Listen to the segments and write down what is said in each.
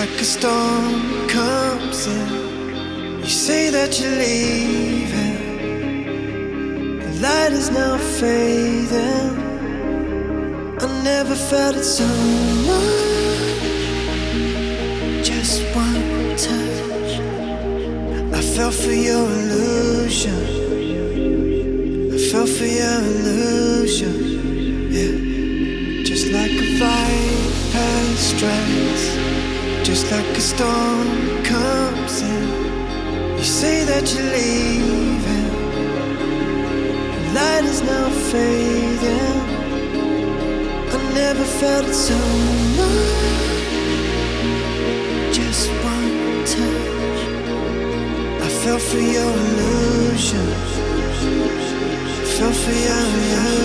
like a storm comes in. You say that you're leaving. The light is now fading. I never felt it so much. Just one touch. I fell for your illusion. I fell for your illusion. Yeah. Just like a flight past just like a storm comes in. You say that you're leaving. The light is now fading. I never felt it so much. Just one touch. I fell for your illusion. I fell for your illusion.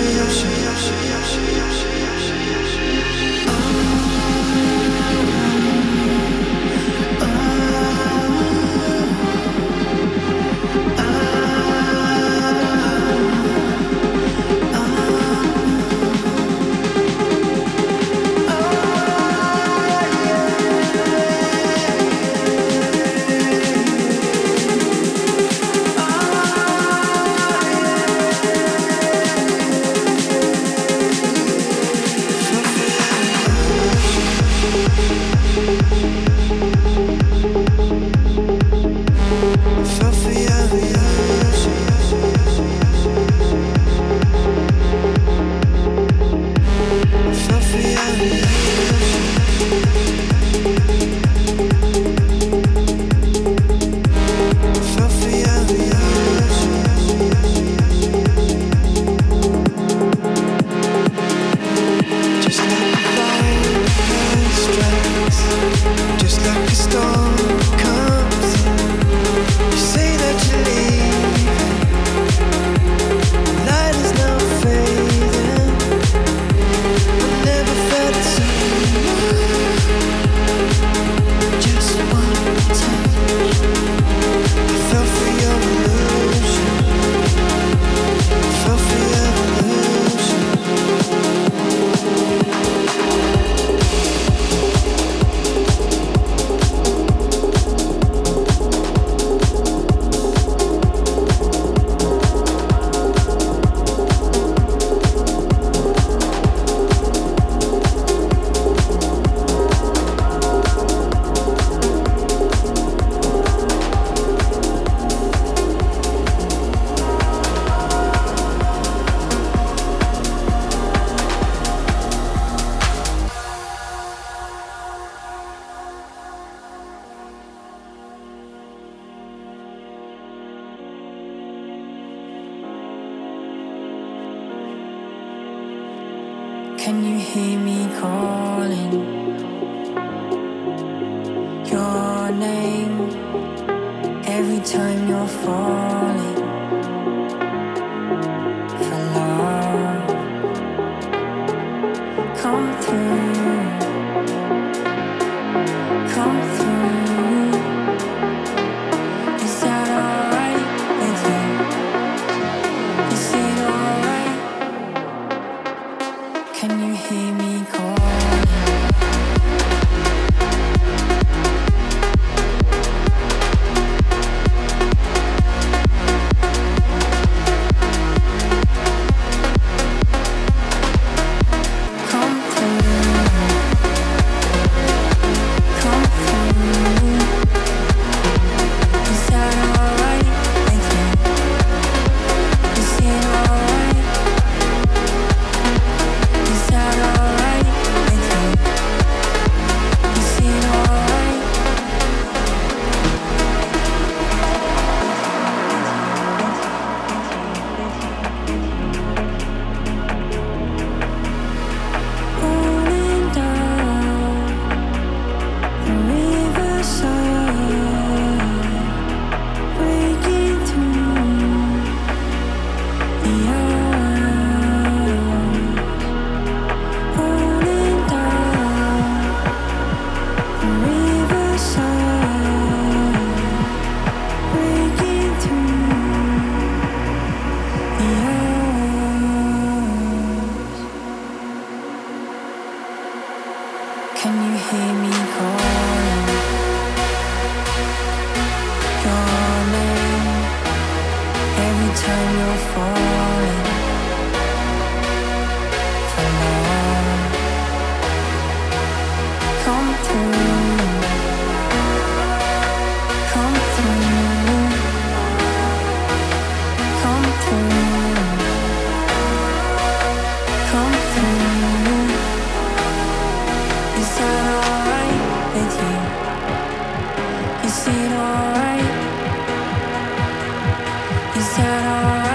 parar.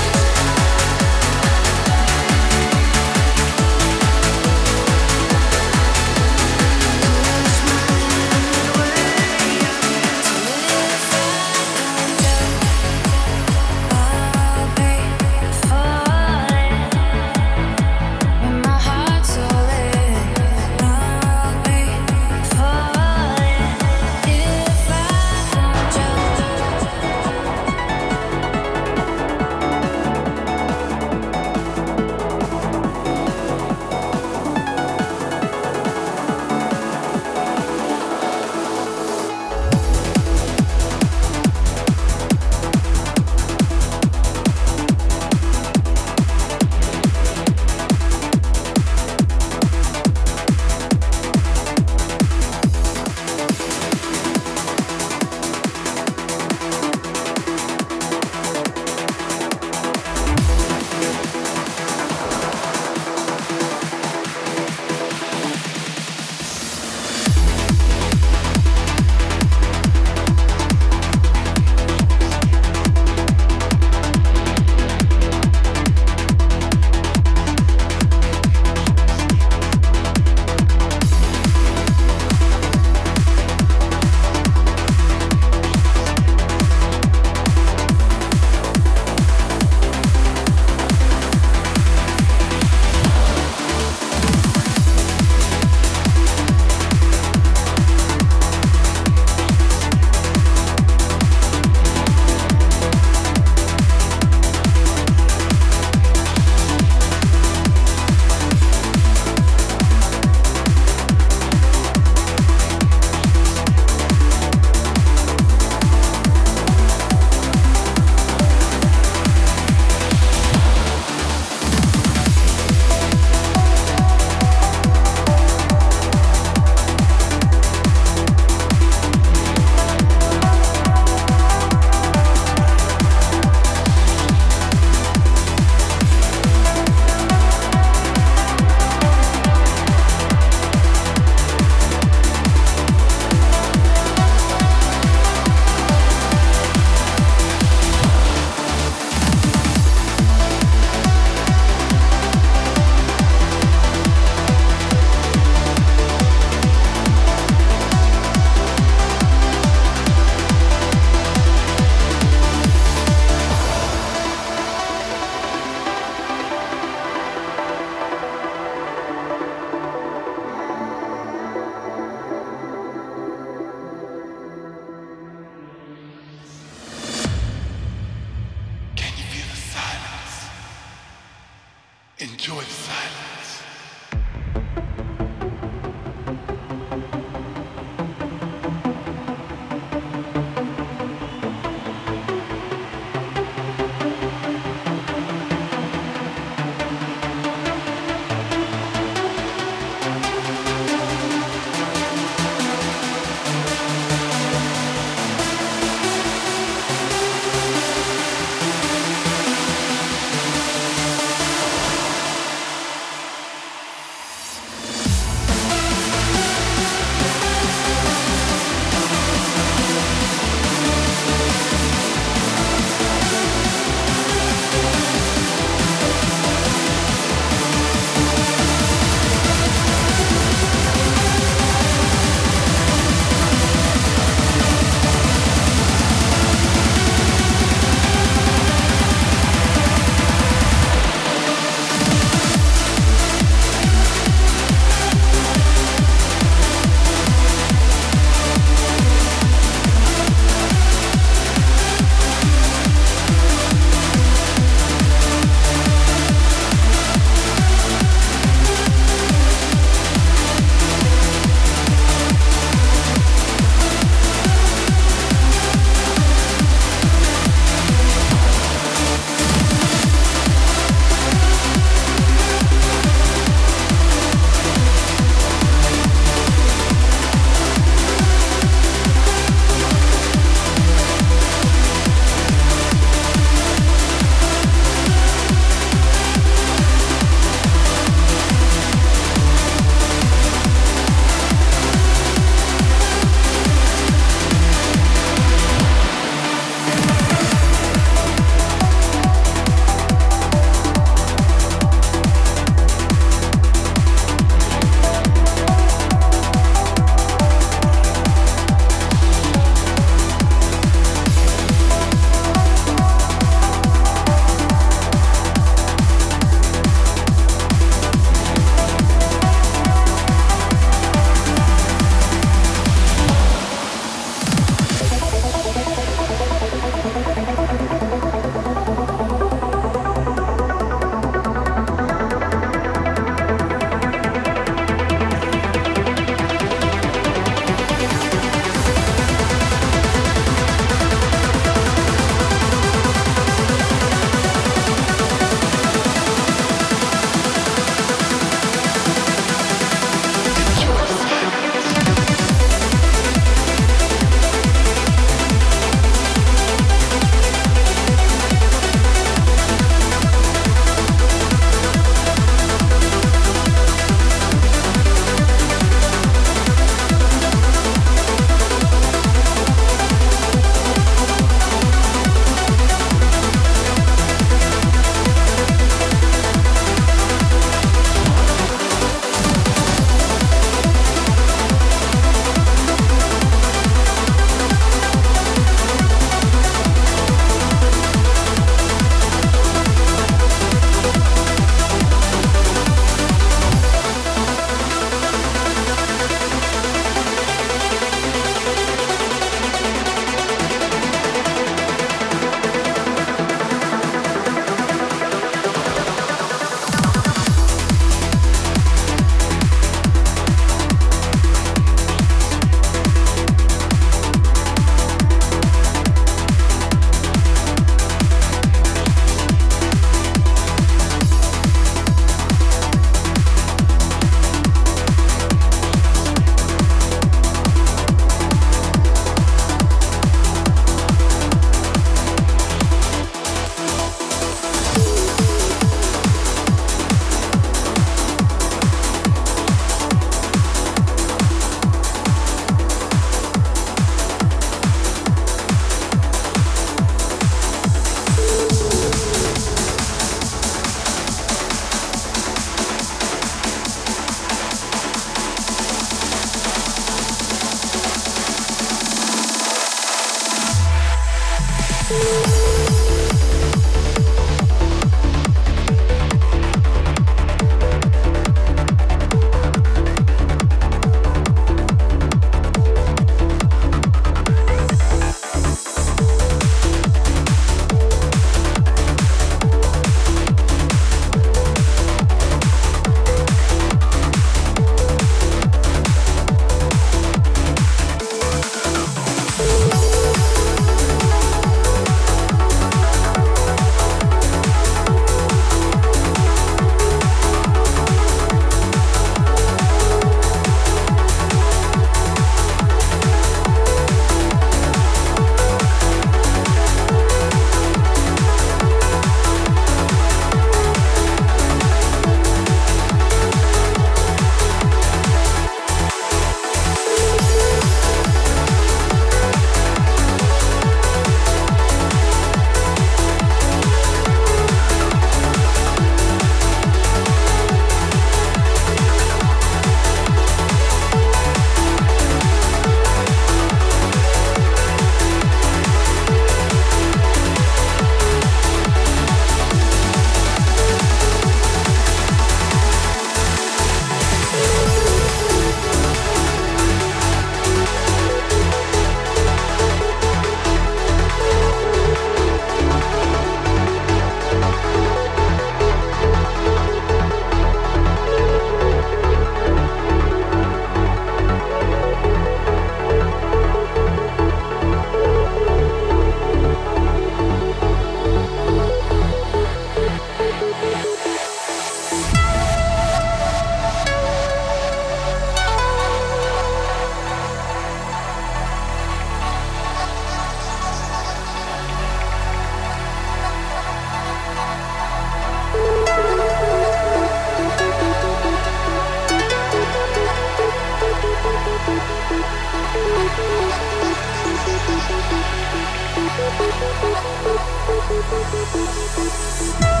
No!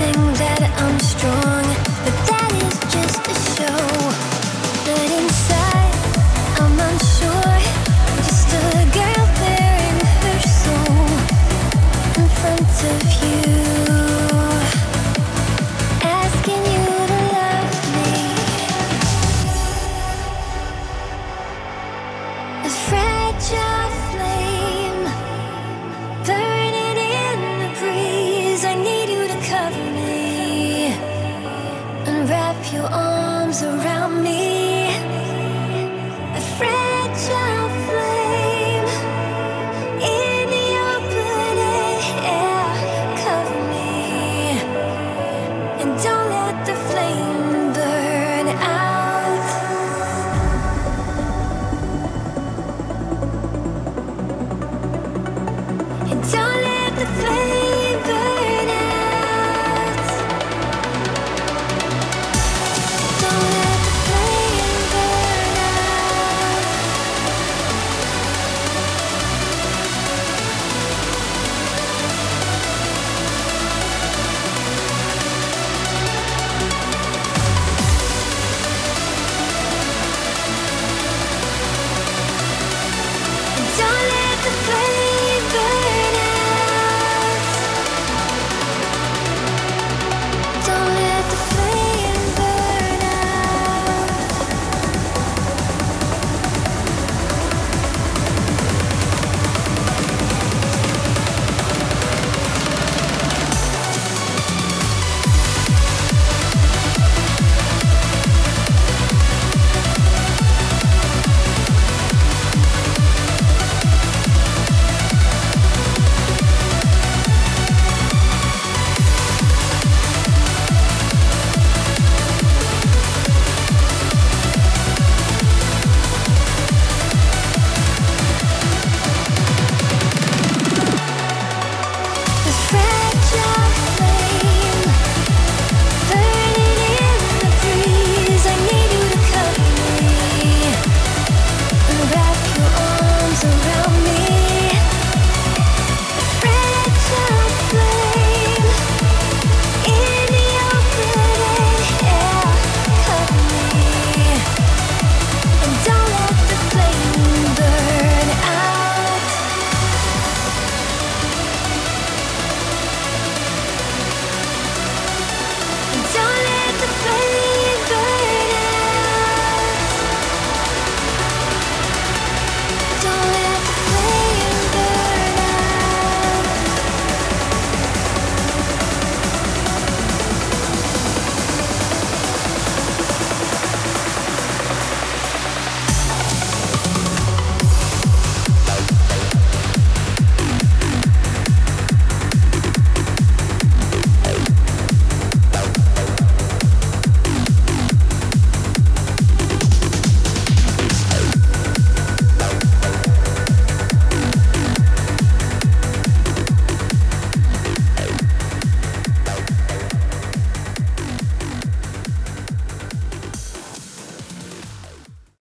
Your arms